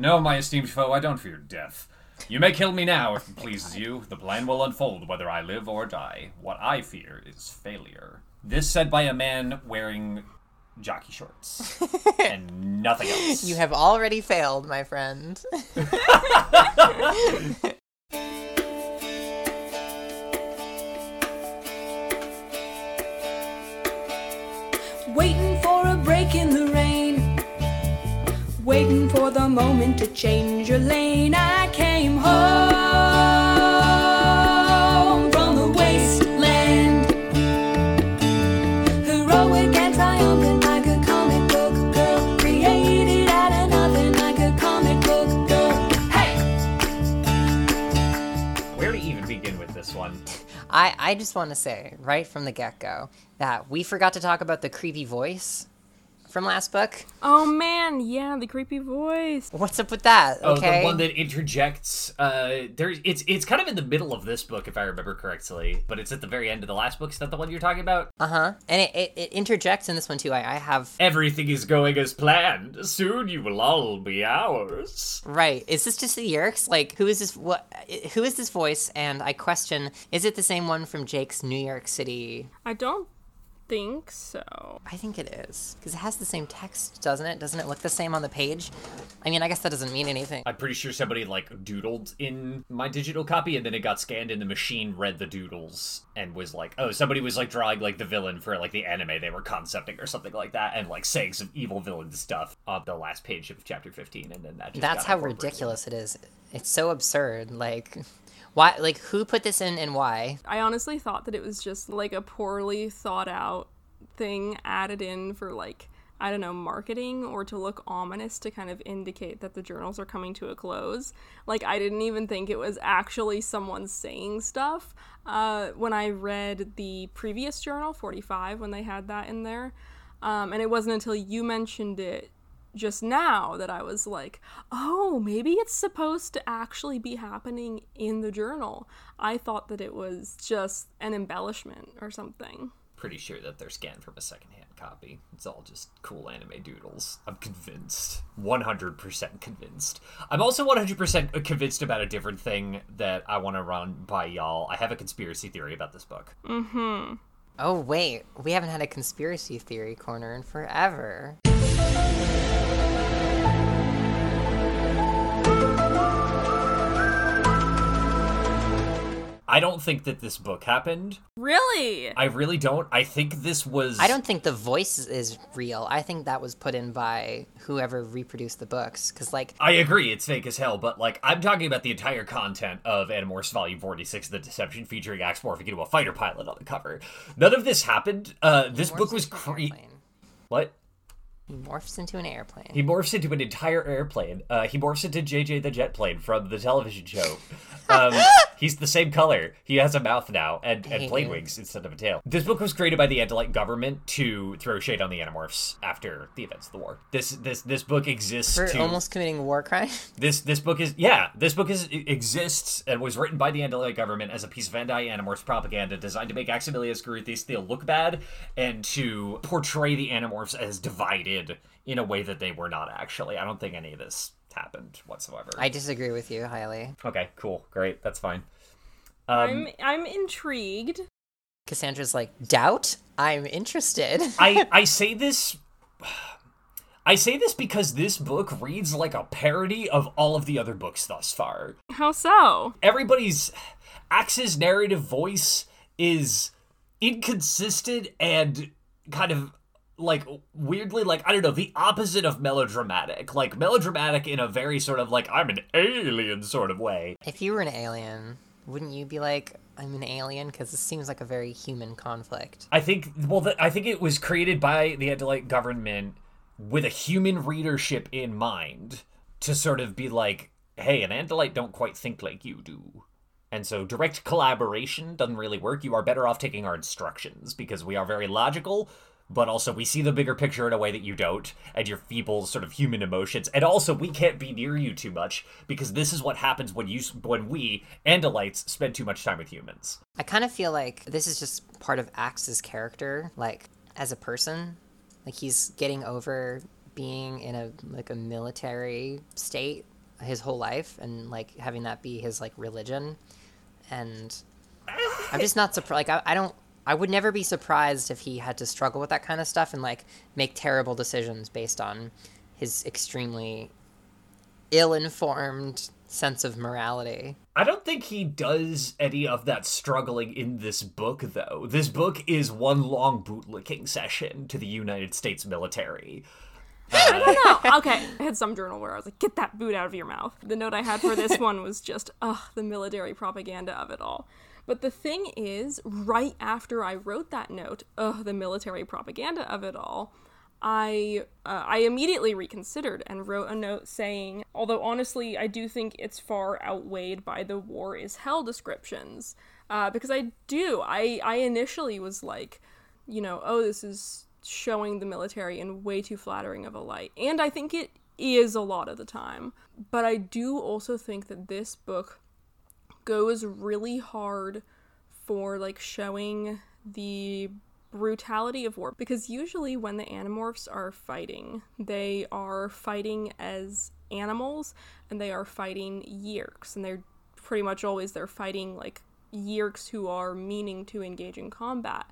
No, my esteemed foe, I don't fear death. You may kill me now if it pleases you. The plan will unfold whether I live or die. What I fear is failure. This said by a man wearing jockey shorts and nothing else. You have already failed, my friend. Waiting for a break in the rain. Waiting for the moment to change your lane. I came home from the wasteland. Heroic and triumphant like a comic book girl. Created out of nothing like a comic book girl. Hey! Where to even begin with this one? I, I just want to say, right from the get go, that we forgot to talk about the creepy voice from last book. Oh man, yeah, the creepy voice. What's up with that? Oh, the one that interjects. Uh, there's it's it's kind of in the middle of this book, if I remember correctly, but it's at the very end of the last book. Is that the one you're talking about? Uh huh. And it, it, it interjects in this one too. I, I have. Everything is going as planned. Soon you will all be ours. Right. Is this just the Yeerks? Like, who is this? What? Who is this voice? And I question: Is it the same one from Jake's New York City? I don't think so. I think it is because it has the same text, doesn't it? Doesn't it look the same on the page? I mean, I guess that doesn't mean anything. I'm pretty sure somebody like doodled in my digital copy, and then it got scanned, and the machine read the doodles and was like, "Oh, somebody was like drawing like the villain for like the anime they were concepting or something like that, and like saying some evil villain stuff on the last page of chapter 15, and then that just That's got how ridiculous it is. It's so absurd. Like, why? Like, who put this in and why? I honestly thought that it was just like a poorly thought out thing added in for like I don't know, marketing or to look ominous to kind of indicate that the journals are coming to a close. Like, I didn't even think it was actually someone saying stuff. Uh, when I read the previous journal, 45, when they had that in there, um, and it wasn't until you mentioned it just now that I was like, oh, maybe it's supposed to actually be happening in the journal. I thought that it was just an embellishment or something. Pretty sure that they're scanned from a secondhand copy. It's all just cool anime doodles. I'm convinced. 100% convinced. I'm also 100% convinced about a different thing that I want to run by y'all. I have a conspiracy theory about this book. Mm hmm. Oh wait, we haven't had a conspiracy theory corner in forever. I don't think that this book happened. Really? I really don't. I think this was. I don't think the voice is real. I think that was put in by whoever reproduced the books. Cause like, I agree, it's fake as hell, but like I'm talking about the entire content of Animorphs Volume 46, The Deception, featuring Ax morphing into a fighter pilot on the cover. None of this happened. Uh, this book was into cre- What? He morphs into an airplane. He morphs into an entire airplane. Uh, he morphs into JJ the Jet Plane from the television show. Um, he's the same color. He has a mouth now and, and plane wings instead of a tail. This book was created by the Andalite government to throw shade on the Animorphs after the events of the war. This this this book exists For to almost committing war crime. this this book is yeah this book is exists and was written by the Andalite government as a piece of anti-Animorphs propaganda designed to make Aximili-Esgarrouth-Isthill look bad and to portray the Animorphs as divided in a way that they were not actually. I don't think any of this happened whatsoever. I disagree with you highly. Okay, cool, great, that's fine. Um, I'm I'm intrigued. Cassandra's like, doubt? I'm interested. I I say this. I say this because this book reads like a parody of all of the other books thus far. How so? everybody's Ax's narrative voice is inconsistent and kind of like weirdly like I don't know the opposite of melodramatic like melodramatic in a very sort of like I'm an alien sort of way if you were an alien, wouldn't you be like, I'm an alien? Because this seems like a very human conflict. I think well th- I think it was created by the Andalite government with a human readership in mind to sort of be like hey an Andalite don't quite think like you do And so direct collaboration doesn't really work. You are better off taking our instructions because we are very logical, but also we see the bigger picture in a way that you don't, and your feeble sort of human emotions. And also we can't be near you too much because this is what happens when you when we Andalites spend too much time with humans. I kind of feel like this is just part of Ax's character, like as a person. Like he's getting over being in a like a military state his whole life and like having that be his like religion and i'm just not surprised like I, I don't i would never be surprised if he had to struggle with that kind of stuff and like make terrible decisions based on his extremely ill-informed sense of morality I don't think he does any of that struggling in this book, though. This book is one long bootlicking session to the United States military. no, okay. I had some journal where I was like, "Get that boot out of your mouth." The note I had for this one was just, "Ugh, the military propaganda of it all." But the thing is, right after I wrote that note, "Ugh, the military propaganda of it all," I uh, I immediately reconsidered and wrote a note saying, although honestly, I do think it's far outweighed by the war is hell descriptions, uh, because I do. I I initially was like, you know, oh, this is showing the military in way too flattering of a light, and I think it is a lot of the time. But I do also think that this book goes really hard for like showing the brutality of war. Because usually when the animorphs are fighting they are fighting as animals and they are fighting yeerks and they're pretty much always they're fighting like yeerks who are meaning to engage in combat.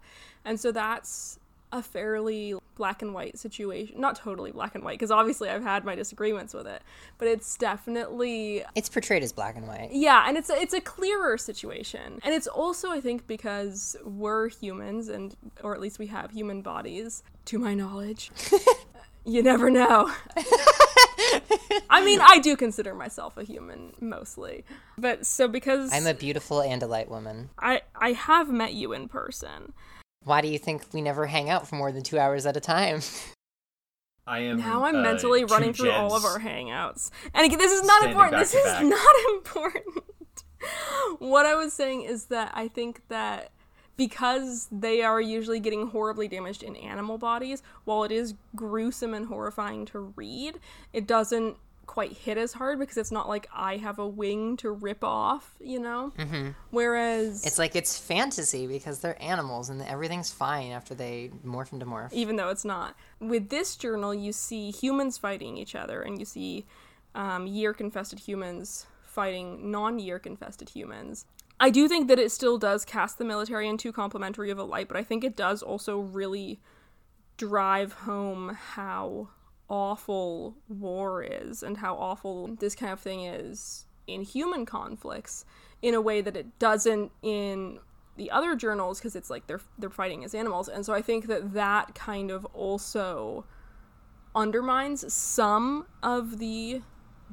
And so that's a fairly black and white situation not totally black and white because obviously i've had my disagreements with it but it's definitely it's portrayed as black and white yeah, and it's a, it's a clearer situation, and it's also I think because we're humans, and or at least we have human bodies, to my knowledge. you never know. I mean, I do consider myself a human mostly, but so because i'm a beautiful Andalite woman I I have met you in person. Why do you think we never hang out for more than two hours at a time I am Now I'm uh, mentally running through all of our hangouts. And again, this is not important. This is back. not important. what I was saying is that I think that because they are usually getting horribly damaged in animal bodies, while it is gruesome and horrifying to read, it doesn't quite hit as hard because it's not like I have a wing to rip off, you know? Mm-hmm. Whereas It's like it's fantasy because they're animals and everything's fine after they morph into morph. even though it's not. With this journal, you see humans fighting each other, and you see um, yeerk infested humans fighting non yeerk infested humans. I do think that it still does cast the military in too complimentary of a light, but I think it does also really drive home how awful war is and how awful this kind of thing is in human conflicts in a way that it doesn't in the other journals because it's like they're they're fighting as animals. And so i think that that kind of also undermines some of the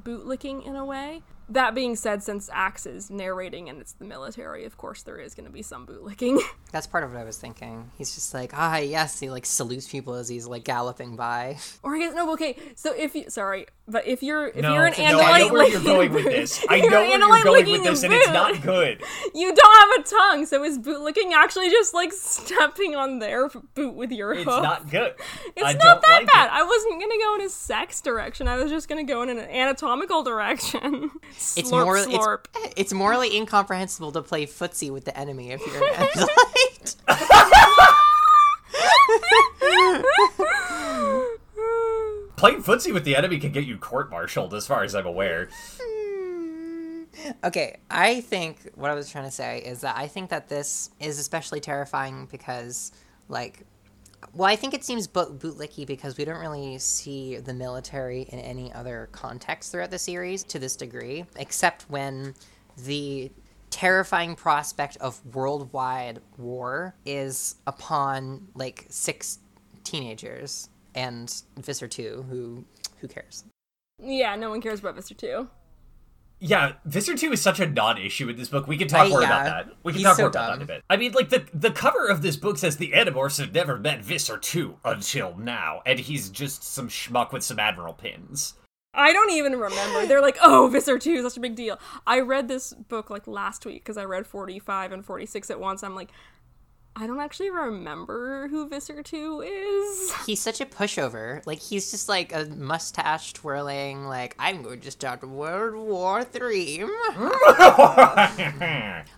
bootlicking in a way that being said since Ax is narrating and it's the military of course there is going to be some bootlicking That's part of what I was thinking. He's just like, ah, yes. He like salutes people as he's like galloping by. Or I guess no, okay. So if you sorry, but if you're if No, you're an no, Andalite I know where you're going with this. I you're know an where you're going with a this, and it's not good. You don't have a tongue, so is bootlicking actually just like stepping on their boot with your foot. It's not good. It's I not don't that like bad. It. I wasn't gonna go in a sex direction. I was just gonna go in an anatomical direction. It's more slurp. It's, it's morally incomprehensible to play footsie with the enemy if you're an Andalite. Playing footsie with the enemy can get you court-martialed, as far as I'm aware. Hmm. Okay, I think what I was trying to say is that I think that this is especially terrifying because, like, well, I think it seems boot- bootlicky because we don't really see the military in any other context throughout the series to this degree, except when the terrifying prospect of worldwide war is upon like six teenagers and Visser 2, who who cares? Yeah, no one cares about Mister Two. Yeah, Visser 2 is such a non-issue in this book. We can talk I- more yeah. about that. We can He's talk so more about that in a bit. I mean, like, the, the cover of this book says the Animorphs have never met Visser 2 until now, and he's just some schmuck with some Admiral pins. I don't even remember. They're like, oh, Visser 2 is such a big deal. I read this book like last week because I read 45 and 46 at once. I'm like, I don't actually remember who Visser 2 is. He's such a pushover. Like he's just like a mustache twirling. Like I'm going to start World War Three. like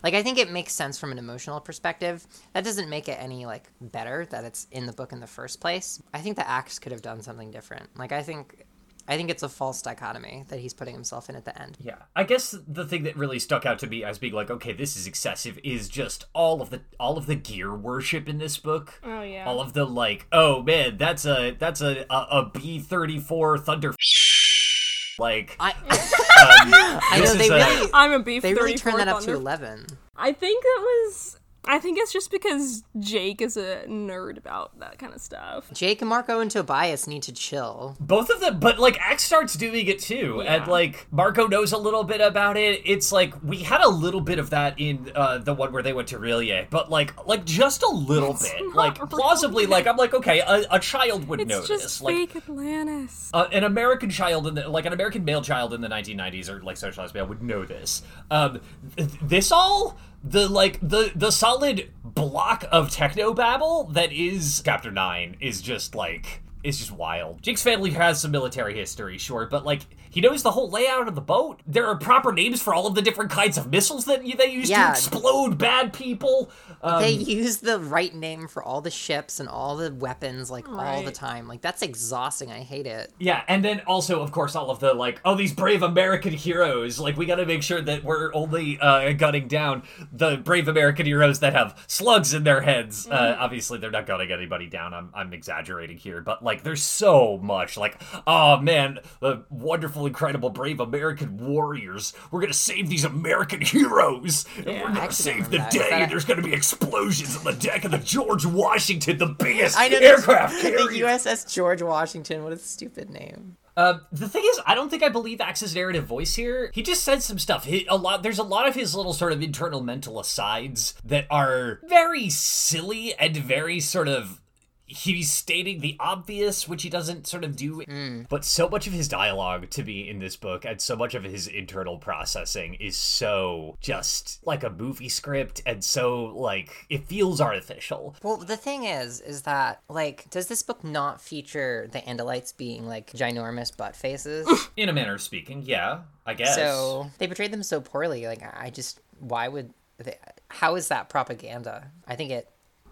I think it makes sense from an emotional perspective. That doesn't make it any like better that it's in the book in the first place. I think the acts could have done something different. Like I think, I think it's a false dichotomy that he's putting himself in at the end. Yeah. I guess the thing that really stuck out to me as being like, okay, this is excessive is just all of the all of the gear worship in this book. Oh, yeah. All of the like, oh man, that's a that's a a, a B thirty four Thunder like I, um, I this know is they a- really, I'm a beef they really 34 turned that up to eleven. I think that was. I think it's just because Jake is a nerd about that kind of stuff. Jake and Marco and Tobias need to chill. both of them but like X starts doing it too and like Marco knows a little bit about it it's like we had a little bit of that in uh the one where they went to Relia but like like just a little bit not like plausibly like I'm like okay a, a child would It's know just this like fake Atlantis. uh, an American child in the like an American male child in the 1990s or like socialized male would know this. Um, th- this all the like the the solid block of techno babble that is chapter nine is just like is just wild. Jake's family has some military history, sure, but like he knows the whole layout of the boat. There are proper names for all of the different kinds of missiles that they use Yeah. to explode bad people. Um, they use the right name for all the ships and all the weapons like all the time. Like that's exhausting. I hate it. Yeah, and then also, of course, all of the like, oh, these brave American heroes. Like, we got to make sure that we're only uh, gunning down the brave American heroes that have slugs in their heads. Uh, obviously, they're not gunning anybody down. I'm, I'm exaggerating here, but like, there's so much. Like, oh man, the wonderful, incredible, brave American warriors. We're gonna save these American heroes. And we're gonna save the that. day. That- there's gonna be explosions on the deck of the George Washington, the biggest I know aircraft carrier. The USS George Washington. What a stupid name. Uh, the thing is, I don't think I believe Ax's narrative voice here. He just said some stuff. He, a lot. There's a lot of his little sort of internal mental asides that are very silly and very sort of. He's stating the obvious, which he doesn't sort of do. Hmm. But so much of his dialogue to be in this book, and so much of his internal processing, is so just like a movie script, and so like it feels artificial. Well, the thing is, is that like, does this book not feature the Andalites being like ginormous butt faces? In a manner of speaking, yeah, I guess. so they portrayed them so poorly. Like, I just, why would? They, how is that propaganda? I think it,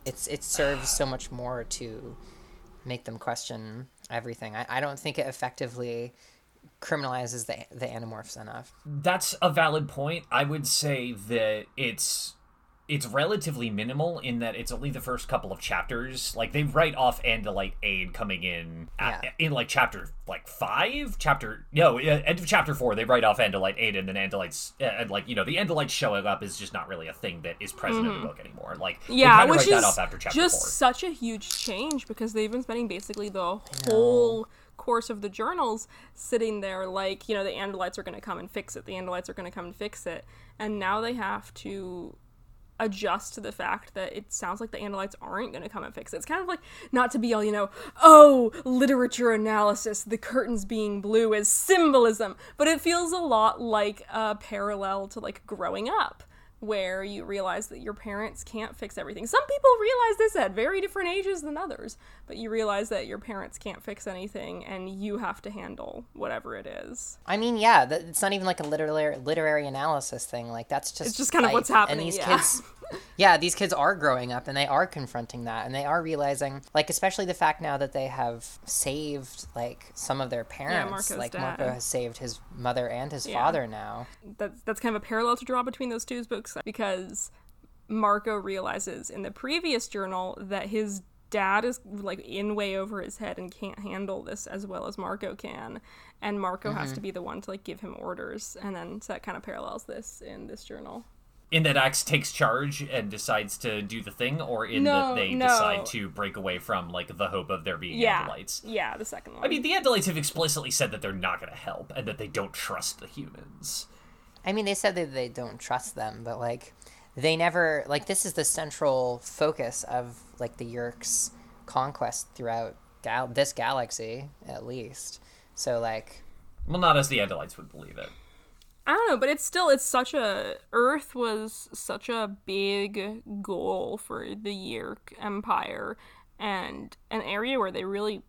it's it serves so much more to make them question everything. I, I don't think it effectively criminalizes the the animorphs enough. That's a valid point. I would say that it's it's relatively minimal in that it's only the first couple of chapters. Like they write off Andalite Aid coming in at, Yeah. in like chapter like five, chapter no, end of chapter four. They write off Andalite Aid, and then Andalites uh, and like you know the Andalites showing up is just not really a thing that is present in the book anymore. Like Mm-hmm. Yeah, which is that off after chapter just four. such a huge change because they've been spending basically the whole course of the journals sitting there like, you know, the Andalites are going to come and fix it. The Andalites are going to come and fix it. And now they have to adjust to the fact that it sounds like the Andalites aren't going to come and fix it. It's kind of like not to be all, you know, oh, literature analysis, the curtains being blue is symbolism, but it feels a lot like a parallel to like growing up where you realize that your parents can't fix everything. Some people realize this at very different ages than others, but you realize that your parents can't fix anything and you have to handle whatever it is. I mean, yeah, it's not even like a literary literary analysis thing. Like that's just It's just kind of what's happening, And these yeah. kids, yeah, these kids are growing up and they are confronting that and they are realizing, like, especially the fact now that they have saved like some of their parents. Marco's like dad. Marco has saved his mother and his Yeah. father now. that's that's kind of a parallel to draw between those two books because Marco realizes in the previous journal that his dad is like in way over his head and can't handle this as well as Marco can and Marco has mm-hmm. to be the one to like give him orders and then so that kind of parallels this in this journal. In that Ax takes charge and decides to do the thing, or in No, that they no. decide to break away from like the hope of there being Yeah. Andalites. Yeah, the second one. I mean, the Andalites have explicitly said that they're not going to help and that they don't trust the humans. I mean, they said that they don't trust them, but like, they never like this is the central focus of like the Yeerk's conquest throughout gal- this galaxy, at least. So like, Well, not as the Andalites would believe it. I don't know, but it's still it's such a Earth was such a big goal for the Yeerk Empire and an area where they really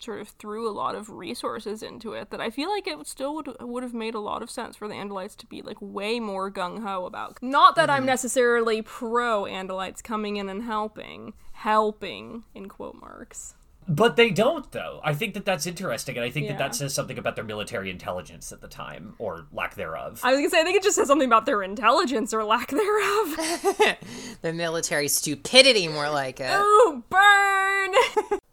sort of threw a lot of resources into it that I feel like it still would would have made a lot of sense for the Andalites to be like way more gung ho about. Not that I'm mm-hmm. necessarily pro Andalites coming in and helping, helping in quote marks. But they don't, though. I think that that's interesting, and I think that Yeah. that says something about their military intelligence at the time, or lack thereof. I was gonna say I think it just says something about their intelligence or lack thereof. The military stupidity, more like it. Ooh, burn!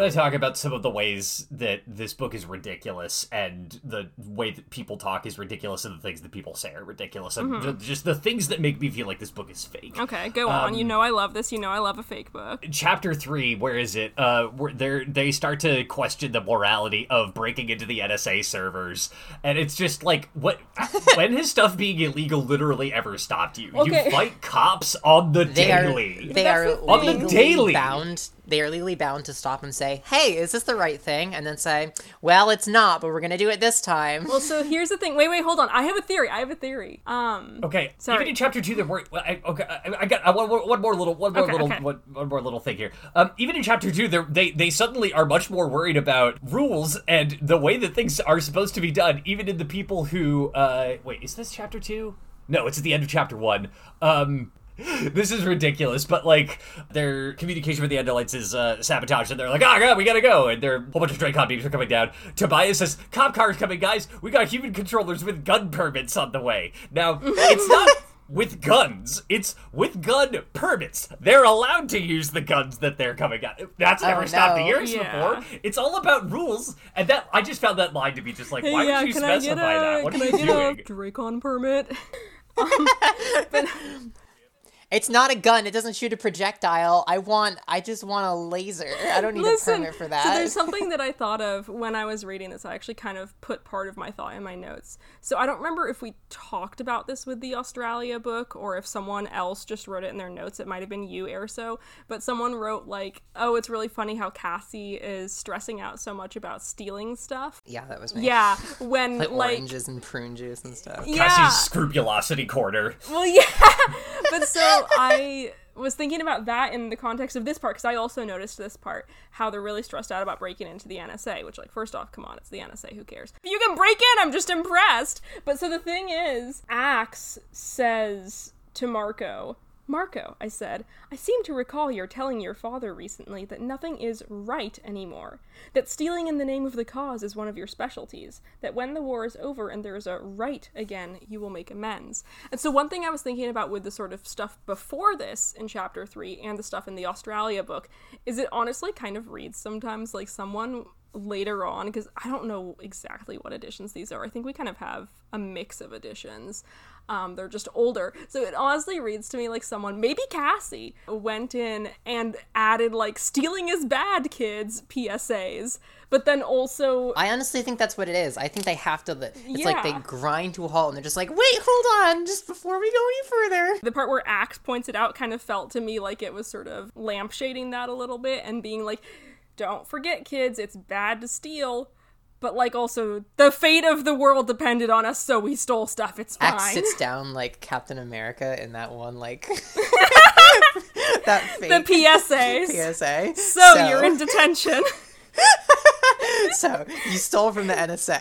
want to talk about some of the ways that this book is ridiculous, and the way that people talk is ridiculous, and the things that people say are ridiculous, and Mm-hmm. the, just the things that make me feel like this book is fake. Okay, go on. you know I love this. You know I love a fake book. chapter three, where is it? Uh, where they they start to question the morality of breaking into the NSA servers, and it's just like, what? when has stuff being illegal literally ever stopped you? Okay. You fight cops on the They are daily. they That's are the On the legally daily. bound. They are legally bound to stop and say, "Hey, is this the right thing?" And then say, "Well, it's not, but we're gonna do it this time." Well, so here's the thing. Wait, wait, hold on. I have a theory. I have a theory. Um, Okay, Sorry. even in chapter two, there were well, I, okay. I, I got I, one, more- one more little one more Okay, little okay. One, one more little thing here. Um, even in chapter two, there they they suddenly are much more worried about rules and the way that things are supposed to be done. Even in the people who uh, wait, is this chapter two? No, it's at the end of chapter one. Um. This is ridiculous, but like their communication with the Andalites is uh, sabotage, and they're like, "Oh god, we gotta go!" And there a whole bunch of Dracon beams are coming down. Tobias says, "Cop cars coming, guys! We got human controllers with gun permits on the way." Now it's not with guns; it's with gun permits. They're allowed to use the guns that they're coming out. That's never Oh, stopped the no. years Yeah. before. It's all about rules, and that I just found that line to be just like, why yeah, would you specify a that? What can are I you get doing? a Dracon permit? It's not a gun. It doesn't shoot a projectile. I want. I just want a laser. I don't need Listen, a permit for that. so there's something that I thought of when I was reading this. I actually kind of put part of my thought in my notes. So I don't remember if we talked about this with the Australia book or if someone else just wrote it in their notes. It might have been you, Erso. But someone wrote like, "Oh, it's really funny how Cassie is stressing out so much about stealing stuff." yeah, that was me. Yeah, when like, like oranges and prune juice and stuff. yeah, Cassie's scrupulosity corner. Well, yeah, but so I was thinking about that in the context of this part because I also noticed this part how they're really stressed out about breaking into the NSA. Which, like, first off, come on, it's the NSA. Who cares? If you can break in, I'm just impressed. But so the thing is, Ax says to Marco. Marco, I said, I seem to recall your telling your father recently that nothing is right anymore. That stealing in the name of the cause is one of your specialties. That when the war is over and there is a right again, you will make amends. And so, one thing I was thinking about with the sort of stuff before this in chapter three and the stuff in the Australia book is it honestly kind of reads sometimes like someone later on because I don't know exactly what editions these are. I think we kind of have a mix of editions. Um, they're just older. So it honestly reads to me like someone, maybe Cassie, went in and added like stealing is bad, kids PSAs, but then also I honestly think that's what it is. I think they have to. It's like they grind to a halt and they're just like, wait, hold on, just before we go any further. the part where Ax points it out kind of felt to me like it was sort of lampshading that a little bit and being like, don't forget, kids, it's bad to steal. But like also the fate of the world depended on us, so we stole stuff. It's fine. Ax sits down like Captain America in that one like that fake the PSAs. PSA. So, you're in detention. So you stole from the NSA.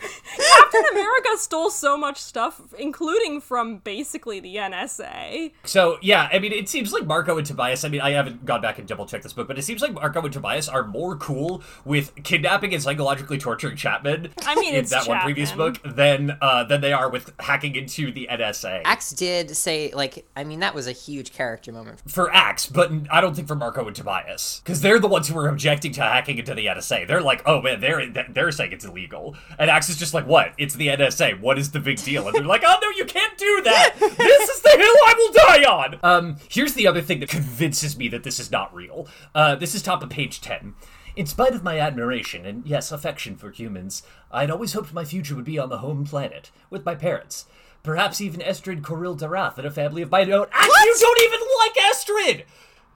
Captain America stole so much stuff, including from basically the NSA. So yeah, I mean, it seems like Marco and Tobias. I mean, I haven't gone back and double checked this book, but it seems like Marco and Tobias are more cool with kidnapping and psychologically torturing Chapman. I mean, in it's that one previous book than uh, than they are with hacking into the NSA. Ax did say like, I mean, that was a huge character moment. for Ax, but I don't think for Marco and Tobias, because they're the ones who were objecting to hacking into the NSA. They're like, "Oh man, they're they're saying it's illegal," and Ax is just like, "What? It's the NSA. What is the big deal?" And they're like, "Oh no, you can't do that. This is the hill I will die on." Um, here's the other thing that convinces me that this is not real. Uh, this is top of page ten. In spite of my admiration and yes, affection for humans, I'd always hoped my future would be on the home planet with my parents. Perhaps even Estrid Coril Darath and a family of my own. Actually, you don't even like Estrid!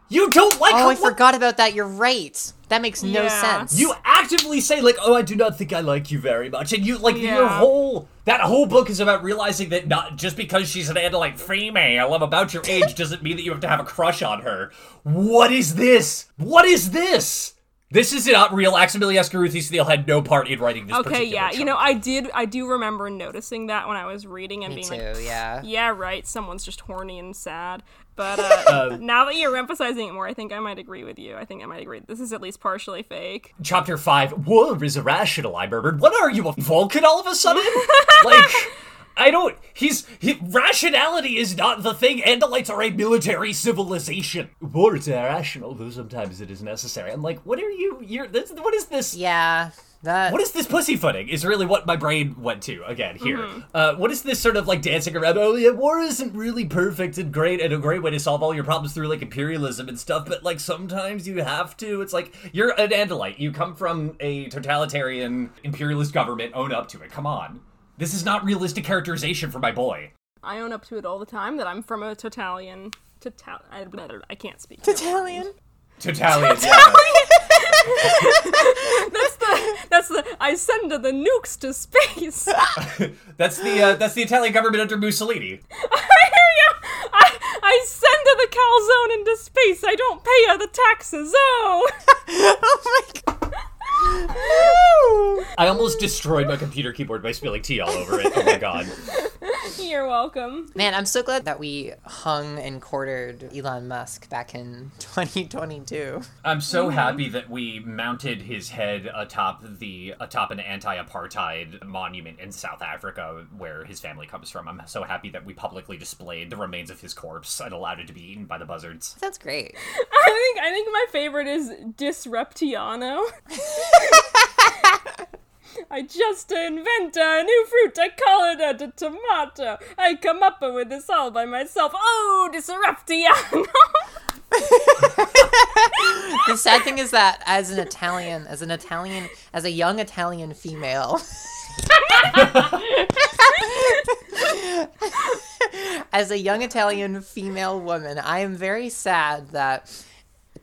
You don't like Oh, her. I What- forgot about that. You're right. That makes no Yeah. sense. You actively say like, "Oh, I do not think I like you very much," and you like your whole that whole book is about realizing that not just because she's an Andalite female of about your age doesn't mean that you have to have a crush on her. What is this? What is this? This is not real. Aximili-Esgarrouth-Isthill had no part in writing this. Okay, particular yeah. You know, I did I do remember noticing that when I was reading and Me being too. like, yeah. yeah, right, someone's just horny and sad. But uh, now that you're emphasizing it more, I think I might agree with you. I think I might agree. This is at least partially fake. Chapter five. War is irrational. I murmured. What are you, a Vulcan? All of a sudden, like. I don't. He's he, rationality is not the thing. Andalites are a military civilization. War is irrational, though sometimes it is necessary. I'm like, what are you? You're. This, what is this? Yeah. That. What is this pussyfooting? Is really what my brain went to again here. Uh, what is this sort of like dancing around? Oh yeah, war isn't really perfect and great and a great way to solve all your problems through like imperialism and stuff. But like sometimes you have to. It's like you're an Andalite. You come from a totalitarian imperialist government. Own up to it. Come on. This is not realistic characterization for my boy. I own up to it all the time that I'm from a totalitarian. Total. I, I can't speak. Italian. Totalitarian. yeah. That's the. That's the. I send the nukes to space. That's the uh, that's the Italian government under Mussolini. I hear you. I I send the calzone into space. I don't pay her the taxes. Oh. oh my god. I almost destroyed my computer keyboard by spilling tea all over it. Oh my god. You're welcome. Man, I'm so glad that we hung and quartered Elon Musk back in 2022. I'm so mm-hmm. happy that we mounted his head atop the atop an anti-apartheid monument in South Africa, where his family comes from. I'm so happy that we publicly displayed the remains of his corpse and allowed it to be eaten by the buzzards. That's great. I think I think my favorite is Disruptiano. I just invent a new fruit. I call it a tomato. I come up with this all by myself. Oh, Disruptiano. The sad thing is that as an Italian, as an Italian, as a young Italian female, as a young Italian female woman, I am very sad that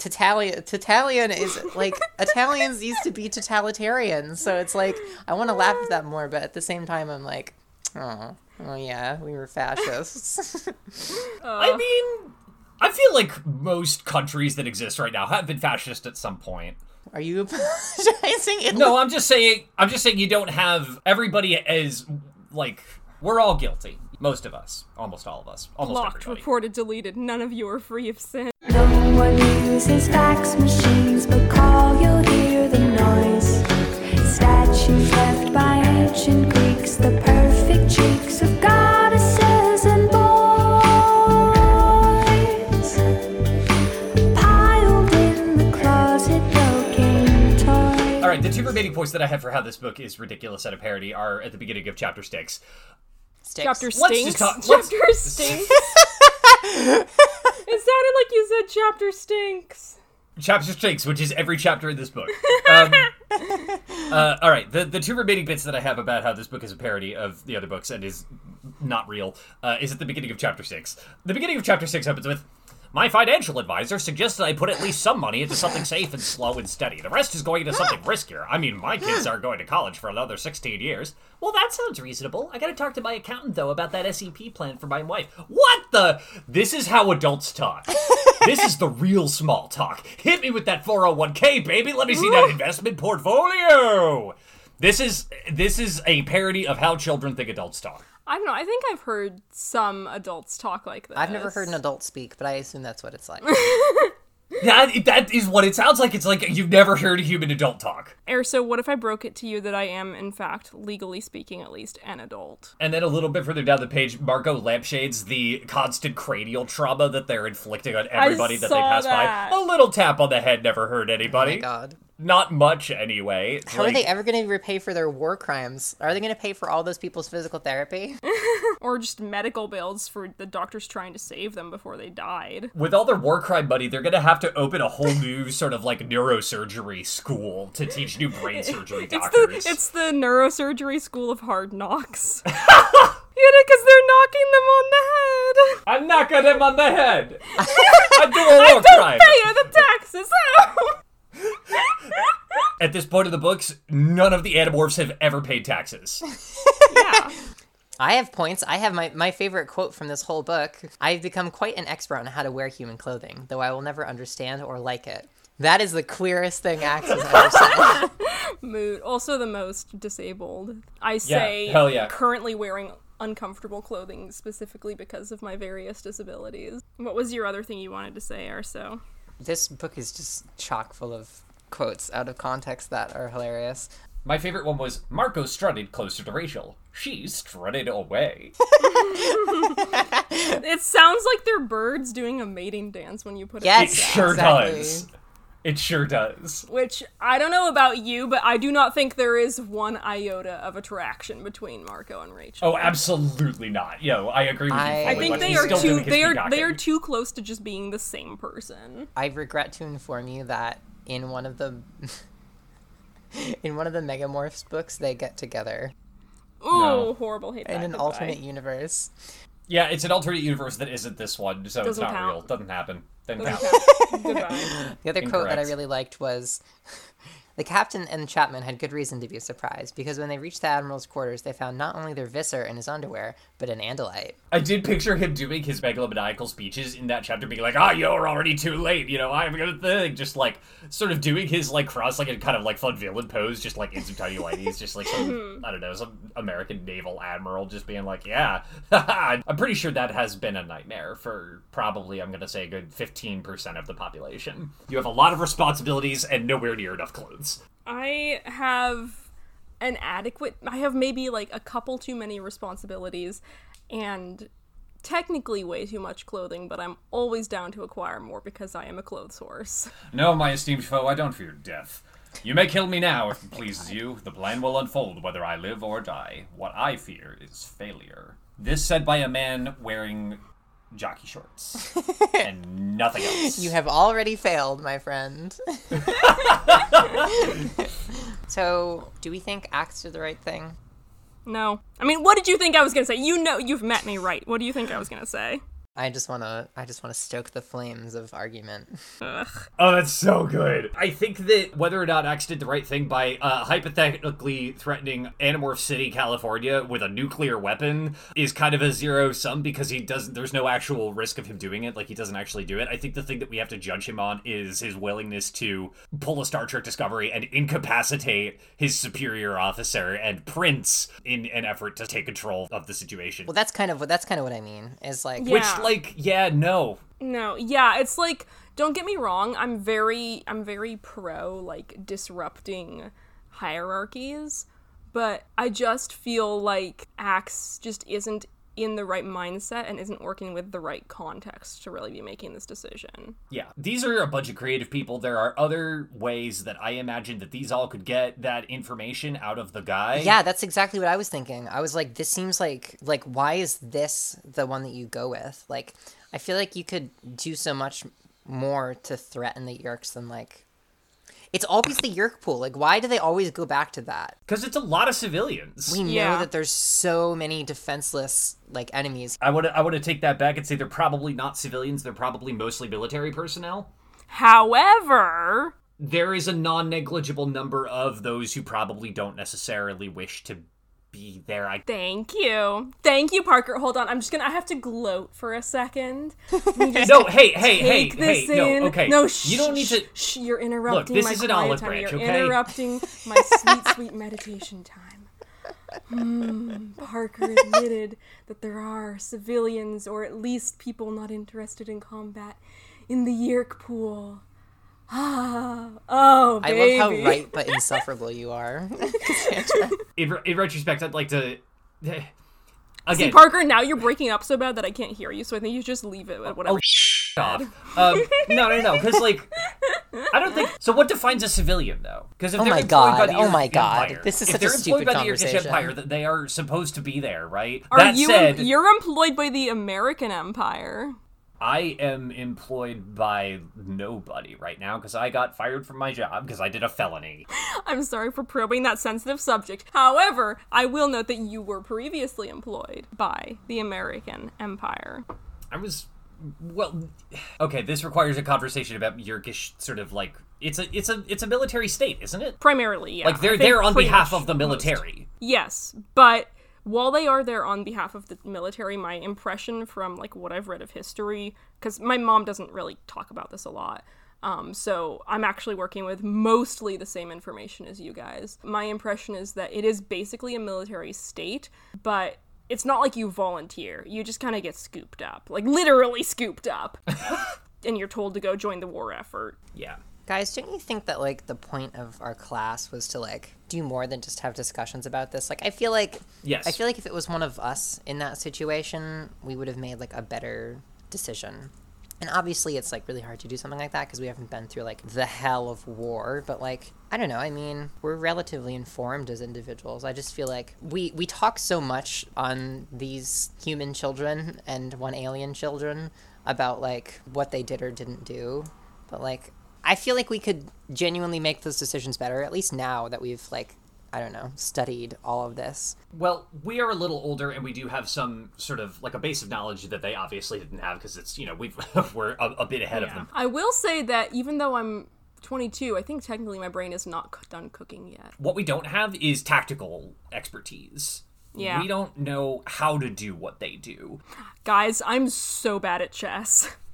Totalian, Totalian is like Italians used to be totalitarian, so it's like I want to laugh at that more, but at the same time, I'm like, oh, oh yeah, we were fascists. I mean, I feel like most countries that exist right now have been fascist at some point. Are you apologizing? No, I'm just saying. I'm just saying you don't have everybody as like we're all guilty. Most of us, almost all of us, almost Blocked, everybody. reported, deleted. None of you are free of sin. No uses fax machines, but call, you'll hear the noise. Statues left by ancient Greeks, the perfect cheeks of goddesses and boys. Piled in the closet, broken toys. All right, the two remaining points that I have for how this book is ridiculous and a parody are at the beginning of chapter six. Sticks. Chapter Let's stinks. just talk- let's- chapter stinks. it sounded like you said chapter stinks. Chapter stinks, which is every chapter in this book. Um, uh, all right, the the two remaining bits that I have about how this book is a parody of the other books and is not real uh, is at the beginning of chapter six. The beginning of chapter six opens with. My financial advisor suggested I put at least some money into something safe and slow and steady. The rest is going into something riskier. I mean, my kids aren't going to college for another 16 years. Well, that sounds reasonable. I gotta talk to my accountant, though, about that SEP plan for my wife. What the? This is how adults talk. this is the real small talk. Hit me with that 401k, baby. Let me see that investment portfolio. This is this is a parody of how children think adults talk. I don't know. I think I've heard some adults talk like this. I've never heard an adult speak, but I assume that's what it's like. That that is what it sounds like. It's like you've never heard a human adult talk. Air, so what if I broke it to you that I am, in fact, legally speaking, at least, an adult? And then a little bit further down the page, Marco lampshades the constant cranial trauma that they're inflicting on everybody that they pass that. by. A little tap on the head never hurt oh anybody. my god. Not much anyway. It's How are they ever going to repay for their war crimes? Are they going to pay for all those people's physical therapy? Or just medical bills for the doctors trying to save them before they died? with all their war crime money, they're gonna have to open a whole new sort of like neurosurgery school to teach new brain surgery It's doctors. the it's the neurosurgery school of hard knocks. Get it? Because they're knocking them on the head. I knock at him on the head. I do a war crime. Pay the taxes. At this point of the books, none of the Animorphs have ever paid taxes. yeah. I have points. I have my, my favorite quote from this whole book. I've become quite an expert on how to wear human clothing, though I will never understand or like it. That is the queerest thing Ax has ever said. Mood. Also the most disabled. I say hell yeah. currently wearing uncomfortable clothing specifically because of my various disabilities. What was your other thing you wanted to say, Arso? This book is just chock full of quotes out of context that are hilarious. My favorite one was Marco strutted closer to Rachel. She strutted away. It sounds like they're birds doing a mating dance when you put it It Yes. sure exactly. does. It sure does. Which I don't know about you, but I do not think there is one iota of attraction between Marco and Rachel. Oh, absolutely not. Yo, I agree with I- you. I I think but they he's are too they are they are too close to just being the same person. I regret to inform you that in one of the in one of the Megamorphs books, they get together Ooh, No. horrible hate that. in an Goodbye. alternate universe. Yeah, it's an alternate universe that isn't this one, so it's Doesn't not count. real. Doesn't happen. Doesn't Doesn't count. count. Goodbye. The other quote that I Incorrect. really liked was The captain and Chapman had good reason to be surprised because when they reached the admiral's quarters, they found not only their Visser in his underwear, but an andalite. I did picture him doing his megalomaniacal speeches in that chapter, being like, "Ah, you're already too late. You know, I'm gonna thing." Just like sort of doing his like cross-legged kind of like fun villain pose, just like in some tiny whiteys, just like some I don't know, some American naval admiral just being like, "Yeah." I'm pretty sure that has been a nightmare for probably I'm gonna say a good 15 percent of the population. You have a lot of responsibilities and nowhere near enough clothes. I have an adequate I have maybe like a couple too many responsibilities and technically way too much clothing, but I'm always down to acquire more because I am a clothes horse. No, my esteemed foe, I don't fear death. You may kill me now if it pleases you. The plan will unfold whether I live or die. What I fear is failure. This said by a man wearing jockey shorts and nothing else. You have already failed, my friend. so, do we think Ax did the right thing? No. I mean, what did you think I was going to say? You know you've met me right. What do you think I was going to say? I just want to I just want to stoke the flames of argument. Oh, that's so good. I think that whether or not X did the right thing by uh, hypothetically threatening Animorph City, California with a nuclear weapon is kind of a zero sum because he doesn't, there's no actual risk of him doing it. Like, he doesn't actually do it. I think the thing that we have to judge him on is his willingness to pull a Star Trek Discovery and incapacitate his superior officer and Prince in an effort to take control of the situation. Well, that's kind of what that's kind of what I mean. Is like Yeah. Which, like, yeah, no. No, yeah, it's like don't get me wrong, I'm very I'm very pro like disrupting hierarchies, but I just feel like Ax just isn't in the right mindset and isn't working with the right context to really be making this decision. Yeah, these are a bunch of creative people. There are other ways that I imagine that these all could get that information out of the guy. Yeah, that's exactly what I was thinking. I was like, this seems like like why is this the one that you go with? Like, I feel like you could do so much more to threaten the Yeerks than like. It's always the Yeerk pool. Like, why do they always go back to that? because it's a lot of civilians. We know Yeah. that there's so many defenseless like enemies. I would I would take that back and say they're probably not civilians. They're probably mostly military personnel. However, There is a non-negligible number of those who probably don't necessarily wish to be there. I thank you. Thank you, Parker. Hold on. I'm just going to I have to gloat for a second. no, hey, hey, hey, Take this hey, in. no, okay. No, shh, you don't need shh, to. Shh, you're interrupting this my is an quiet olive time. branch, You're okay? interrupting my sweet, sweet meditation time. Hmm, Parker admitted that there are civilians, or at least people not interested in combat, in the Yeerk pool. Ah, oh, I love how right but insufferable you are. In, in retrospect, I'd like to. See, Again, Parker, now you're breaking up so bad that I can't hear you, so I think you just leave it at whatever. Oh, off. Um, no, no, no, because like, I don't think. So, what defines a civilian, though? Because if Oh they're my employed God, by the oh my God. Empire, This is if such a they're employed by the Irkish conversation. Empire, that they are supposed to be there, right? Are that you? said, You're employed by the American Empire. I am employed by nobody right now because I got fired from my job because I did a felony. I'm sorry for probing that sensitive subject. However, I will note that you were previously employed by the American Empire. I was well okay, this requires a conversation about Yurgish sort of like it's a it's a it's a military state, isn't it? Primarily, yeah. Like they're there on behalf of the most. military. Yes, but while they are there on behalf of the military, my impression from like what I've read of history, because my mom doesn't really talk about this a lot. Um, so I'm actually working with mostly the same information as you guys. My impression is that it is basically a military state, but it's not like you volunteer. You just kind of get scooped up, like literally scooped up, and you're told to go join the war effort. Yeah. Guys, don't you think that like the point of our class was to like do more than just have discussions about this? Like I feel like Yes. I feel like if it was one of us in that situation, we would have made like a better decision. And obviously it's like really hard to do something like that because we haven't been through like the hell of war, but like I don't know, I mean, we're relatively informed as individuals. I just feel like we we talk so much on these human children and one alien children about like what they did or didn't do. But like I feel like we could genuinely make those decisions better, at least now that we've like I don't know, studied all of this. Well, we are a little older, and we do have some sort of like a base of knowledge that they obviously didn't have because it's you know we've we're a, a bit ahead of them. I will say that even though I'm 22, I think technically my brain is not done cooking yet. What we don't have is tactical expertise. Yeah. We don't know how to do what they do. Guys, I'm so bad at chess.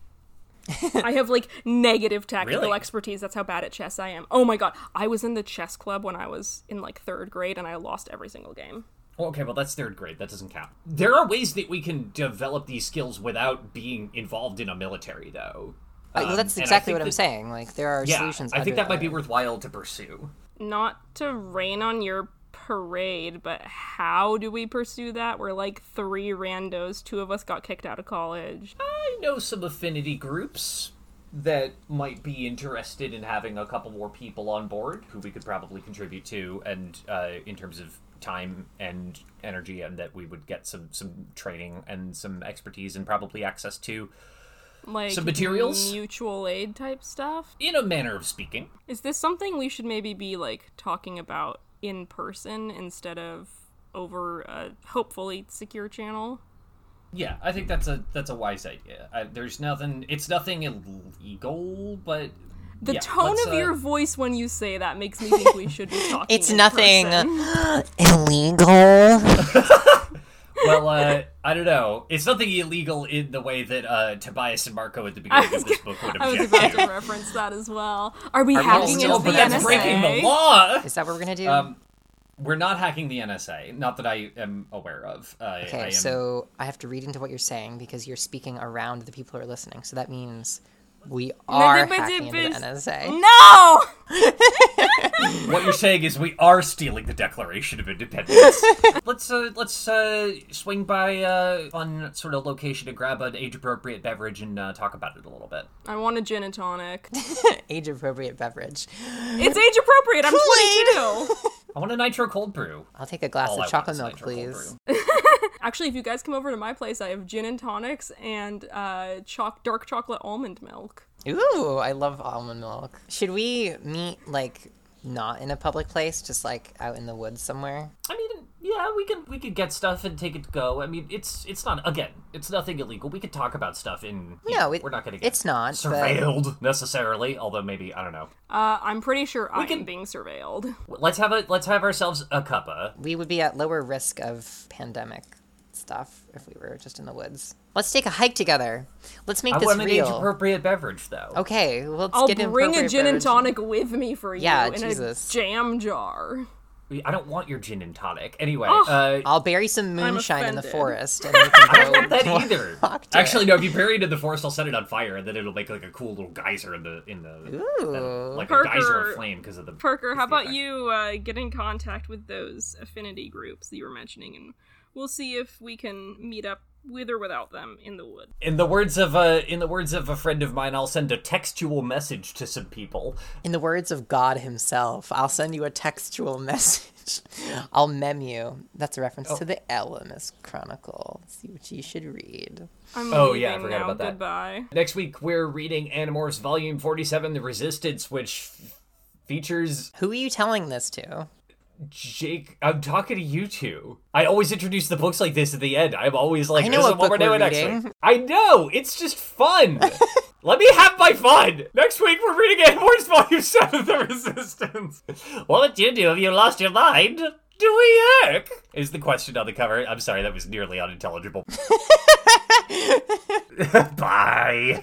I have like negative tactical Really? expertise. That's how bad at chess I am. Oh my god. I was in the chess club when I was in like third grade and I lost every single game. Well, okay, well that's third grade. That doesn't count. There are ways that we can develop these skills without being involved in a military, though. Like, well, Um, that's exactly think what I'm saying. Like there are Yeah, solutions. I think other that might be worthwhile to pursue. Not to rain on your parade, but how do we pursue that? We're like three randos. Two of us got kicked out of college. I know some affinity groups that might be interested in having a couple more people on board who we could probably contribute to, and uh, in terms of time and energy, and that we would get some some training and some expertise and probably access to, Like Some materials? mutual aid type stuff. in a manner of speaking. Is this something we should maybe be like talking about in person instead of over a hopefully secure channel? Yeah, I think that's a that's a wise idea. I, there's nothing. It's nothing illegal, but The yeah, tone of uh, your voice when you say that makes me think we should be talking. It's in nothing person. illegal. well, uh, I don't know. It's nothing illegal in the way that uh, Tobias and Marco at the beginning of this book would have been. I was about to. to reference that as well. Are we we hacking still- into but the that's NSA? breaking the law. Is that what we're gonna do? Um, we're not hacking the NSA. Not that I am aware of. Uh, I okay, am, so I have to read into what you're saying because you're speaking around the people who are listening. So that means we are hacking into the NSA. No! what you're saying is we are stealing the Declaration of Independence. let's uh, let's uh, swing by uh, one sort of location to grab an age-appropriate beverage and uh, talk about it a little bit. I want a gin and tonic. Age appropriate beverage. It's age appropriate. I'm Kool-Aid! 22. I want a nitro cold brew. I'll take a glass All of want chocolate milk, please. Actually, if you guys come over to my place, I have gin and tonics and uh, choc- dark chocolate almond milk. Ooh, I love almond milk. Should we meet like not in a public place, just like out in the woods somewhere? I mean, yeah, we could we could get stuff and take it to go. I mean, it's it's not again, it's nothing illegal. We could talk about stuff in. you No, know, it- we're not going to get it's not, but- surveilled necessarily. Although maybe I don't know. Uh, I'm pretty sure I am can- being surveilled. Let's have a let's have ourselves a cuppa. We would be at lower risk of pandemic stuff if we were just in the woods. Let's take a hike together. Let's make I this want an age-appropriate beverage though. Okay, well, let's I'll get an bring a appropriate gin and tonic with me for you Yeah, in Jesus. a jam jar. I don't want your gin and tonic. Anyway, Oh. uh, I'll bury some moonshine in the forest. And we can I don't want that either. talk to Actually, no. If you bury it in the forest, I'll set it on fire, and then it'll make like a cool little geyser in the in the Ooh. like a geyser of flame because of the Parker, how the about effect. you uh, get in contact with those affinity groups that you were mentioning, and we'll see if we can meet up with or without them in the wood. In the words of a in the words of a friend of mine, I'll send a textual message to some people. In the words of God Himself, I'll send you a textual message. I'll mem you. That's a reference to oh. the Ellimist Chronicle. See what you should read. I'm Oh, yeah, I forgot now. about that. Goodbye. Next week we're reading Animorphs Volume 47 The Resistance which features Who are you telling this to? Jake I'm talking to you two. I always introduce the books like this at the end. I'm always like I know this is what what we're we're doing next week. I know, it's just fun. Let me have my fun. Next week we're reading Animorphs Volume 7 The Resistance. what would you do if you lost your mind? Do we work? Is the question on the cover. I'm sorry, that was nearly unintelligible. Bye.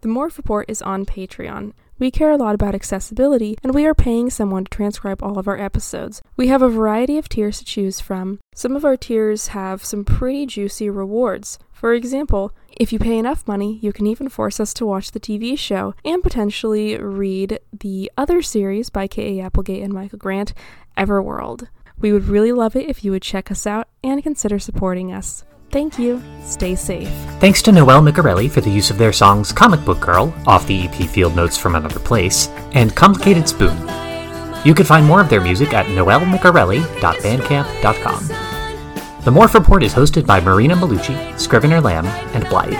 The Morph Report is on Patreon. We care a lot about accessibility, and we are paying someone to transcribe all of our episodes. We have a variety of tiers to choose from. Some of our tiers have some pretty juicy rewards. For example, if you pay enough money, you can even force us to watch the TV show and potentially read the other series by K.A. Applegate and Michael Grant, Everworld. We would really love it if you would check us out and consider supporting us. Thank you. Stay safe. Thanks to Noelle Micarelli for the use of their songs Comic Book Girl, off the EP Field Notes from Another Place, and Complicated Spoon. You can find more of their music at noellemicarelli.bandcamp.com. The Morph Report is hosted by Marina Maulucci, Scrivener Lamb, and Blythe.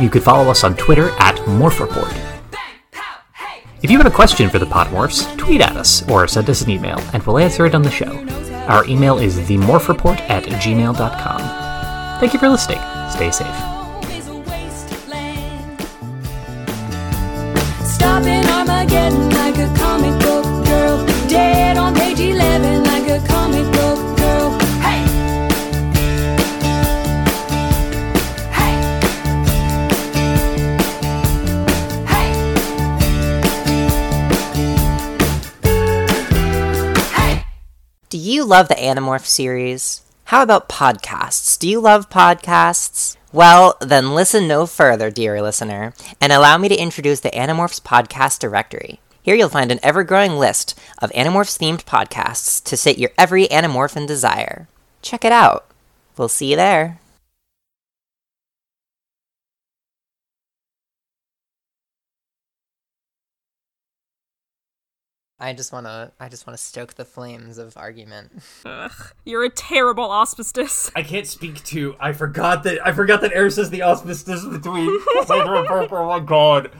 You could follow us on Twitter at Morph Report. If you have a question for the Podimorphs, tweet at us or send us an email, and we'll answer it on the show. Our email is themorphreport at gmail.com. Thank you for listening. Stay safe. always a wasteland. Stopping Armageddon like a comic book girl. Dead on page 11 like a comic book girl. Hey! Hey! Hey! Hey! Do you love the Animorph series? How about podcasts? Do you love podcasts? Well, then listen no further, dear listener, and allow me to introduce the Animorphs podcast directory. Here you'll find an ever growing list of Animorphs themed podcasts to sate your every Animorphin desire. Check it out. We'll see you there. I just wanna I just wanna stoke the flames of argument. Ugh, you're a terrible auspicious. I can't speak to. I forgot that. I forgot that Eris is the auspices between Cassandra and Parker. Oh my god.